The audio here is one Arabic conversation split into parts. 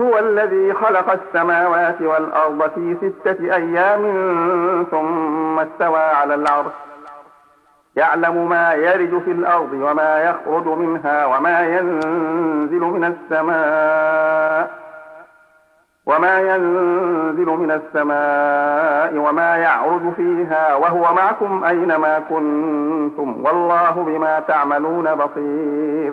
هو الذي خلق السماوات والأرض في ستة أيام ثم استوى على العرش. يعلم ما يرج في الأرض وما يخرج منها وما ينزل من السماء وما ينزل من السماء وما يعرج فيها وهو معكم أينما كنتم. والله بما تعملون بصير.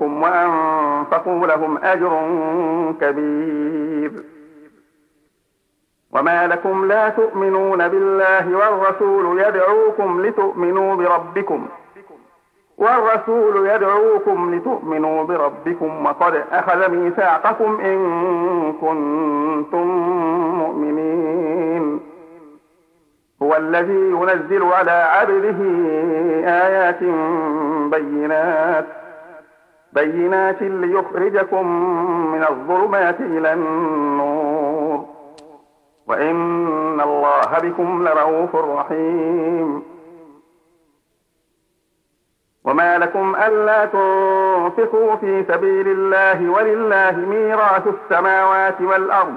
وأنفقوا لهم أجر كبير. وما لكم لا تؤمنون بالله والرسول يدعوكم لتؤمنوا بربكم. والرسول يدعوكم لتؤمنوا بربكم وقد أخذ ميثاقكم إن كنتم مؤمنين. هو الذي ينزل على عبده آيات بينات. بينات ليخرجكم من الظلمات إلى النور. وإن الله بكم لرؤوف رحيم. وما لكم ألا تنفقوا في سبيل الله ولله ميراث السماوات والأرض.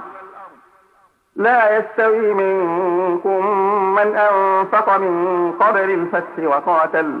لا يستوي منكم من أنفق من قبل الفتح وقاتل.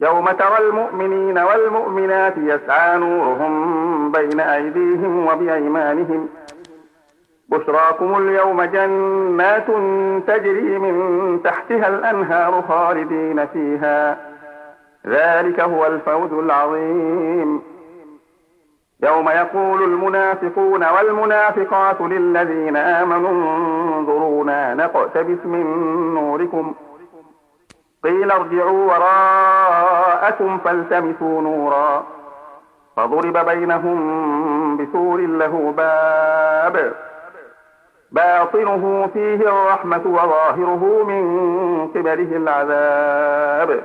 يوم ترى المؤمنين والمؤمنات يسعى نورهم بين أيديهم وبأيمانهم. بشراكم اليوم جنات تجري من تحتها الأنهار خالدين فيها. ذلك هو الفوز العظيم. يوم يقول المنافقون والمنافقات للذين آمنوا انظرونا نقتبس من نوركم. قيل ارجعوا وراءكم فالتمسوا نورا. فضرب بينهم بسور له باب. باطنه فيه الرحمة وظاهره من قبله العذاب.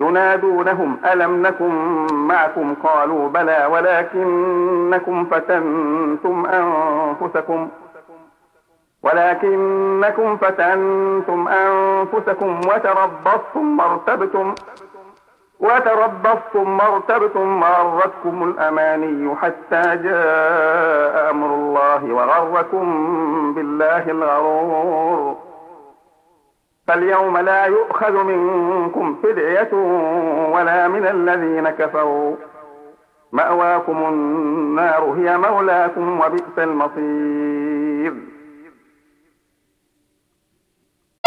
ينادونهم ألم نكن معكم؟ قالوا بلى ولكنكم فتنتم أنفسكم. ولكنكم فتنتم أنفسكم وتربصتم وارتبتم وتربصتم وارتبتم وغرتكم الأماني حتى جاء أمر الله وغركم بالله الغرور فاليوم لا يؤخذ منكم فدية ولا من الذين كفروا مأواكم النار هي مولاكم وبئس المصير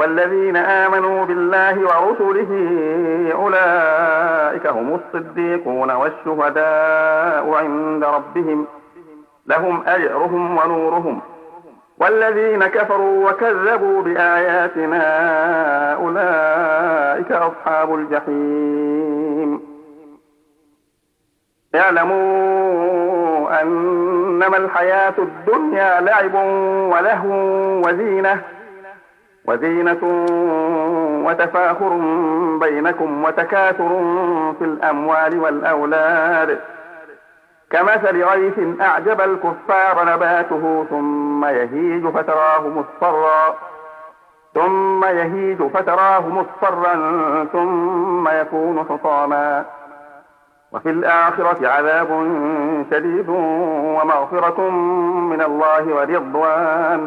والذين آمنوا بالله ورسله أولئك هم الصديقون والشهداء عند ربهم. لهم أجرهم ونورهم. والذين كفروا وكذبوا بآياتنا أولئك أصحاب الجحيم. اعلموا أنما الحياة الدنيا لعب ولهو وزينة. وزينة وتفاخر بينكم وتكاثر في الأموال والأولاد. كمثل غيث أعجب الكفار نباته ثم يهيج فتراه مصفرا ثم يهيج فتراه مصفرا ثم يكون حطاما وفي الآخرة عذاب شديد ومغفرة من الله ورضوان.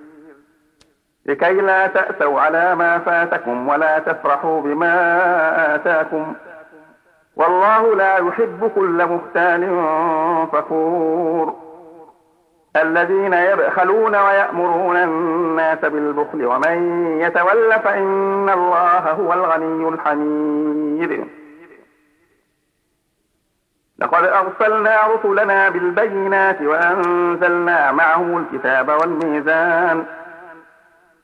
لكي لا تأسوا على ما فاتكم ولا تفرحوا بما آتاكم. والله لا يحب كل مختال فخور. الذين يبخلون ويأمرون الناس بالبخل ومن يتول فإن الله هو الغني الحميد. لقد أرسلنا رسلنا بالبينات وأنزلنا معهم الكتاب والميزان.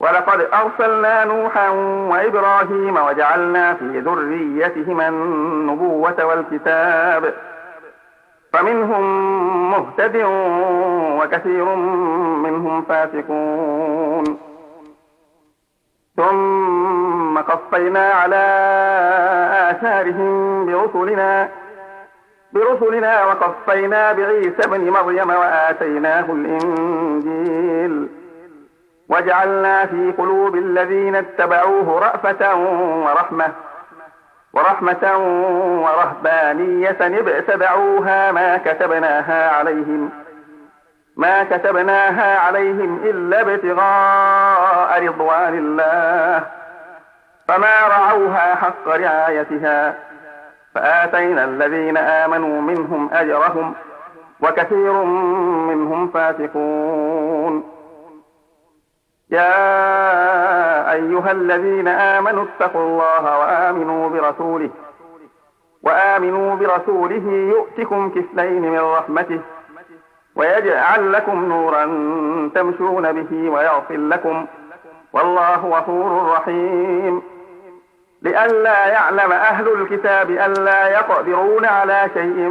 ولقد أرسلنا نوحا وإبراهيم وجعلنا في ذريتهما النبوة والكتاب. فمنهم مهتد وكثير منهم فاسقون. ثم قصينا على آثارهم برسلنا برسلنا وقصينا بعيسى ابن مريم وآتيناه الإنجيل. وجعلنا في قلوب الذين اتبعوه رأفة ورحمة ورحمة ورهبانية ابتدعوها ما كتبناها عليهم ما كتبناها عليهم إلا ابتغاء رضوان الله فما رعوها حق رعايتها فآتينا الذين آمنوا منهم أجرهم وكثير منهم فاسقون. يا أيها الذين آمنوا اتقوا الله وآمنوا برسوله وآمنوا برسوله يؤتكم كفلين من رحمته ويجعل لكم نورا تمشون به ويغفر لكم والله غفور رحيم. لئلا يعلم أهل الكتاب ألا يقدرون على شيء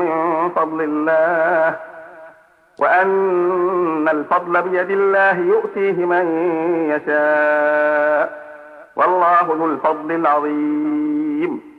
من فضل الله. وأن الفضل بيد الله يؤتيه من يشاء. والله ذو الفضل العظيم.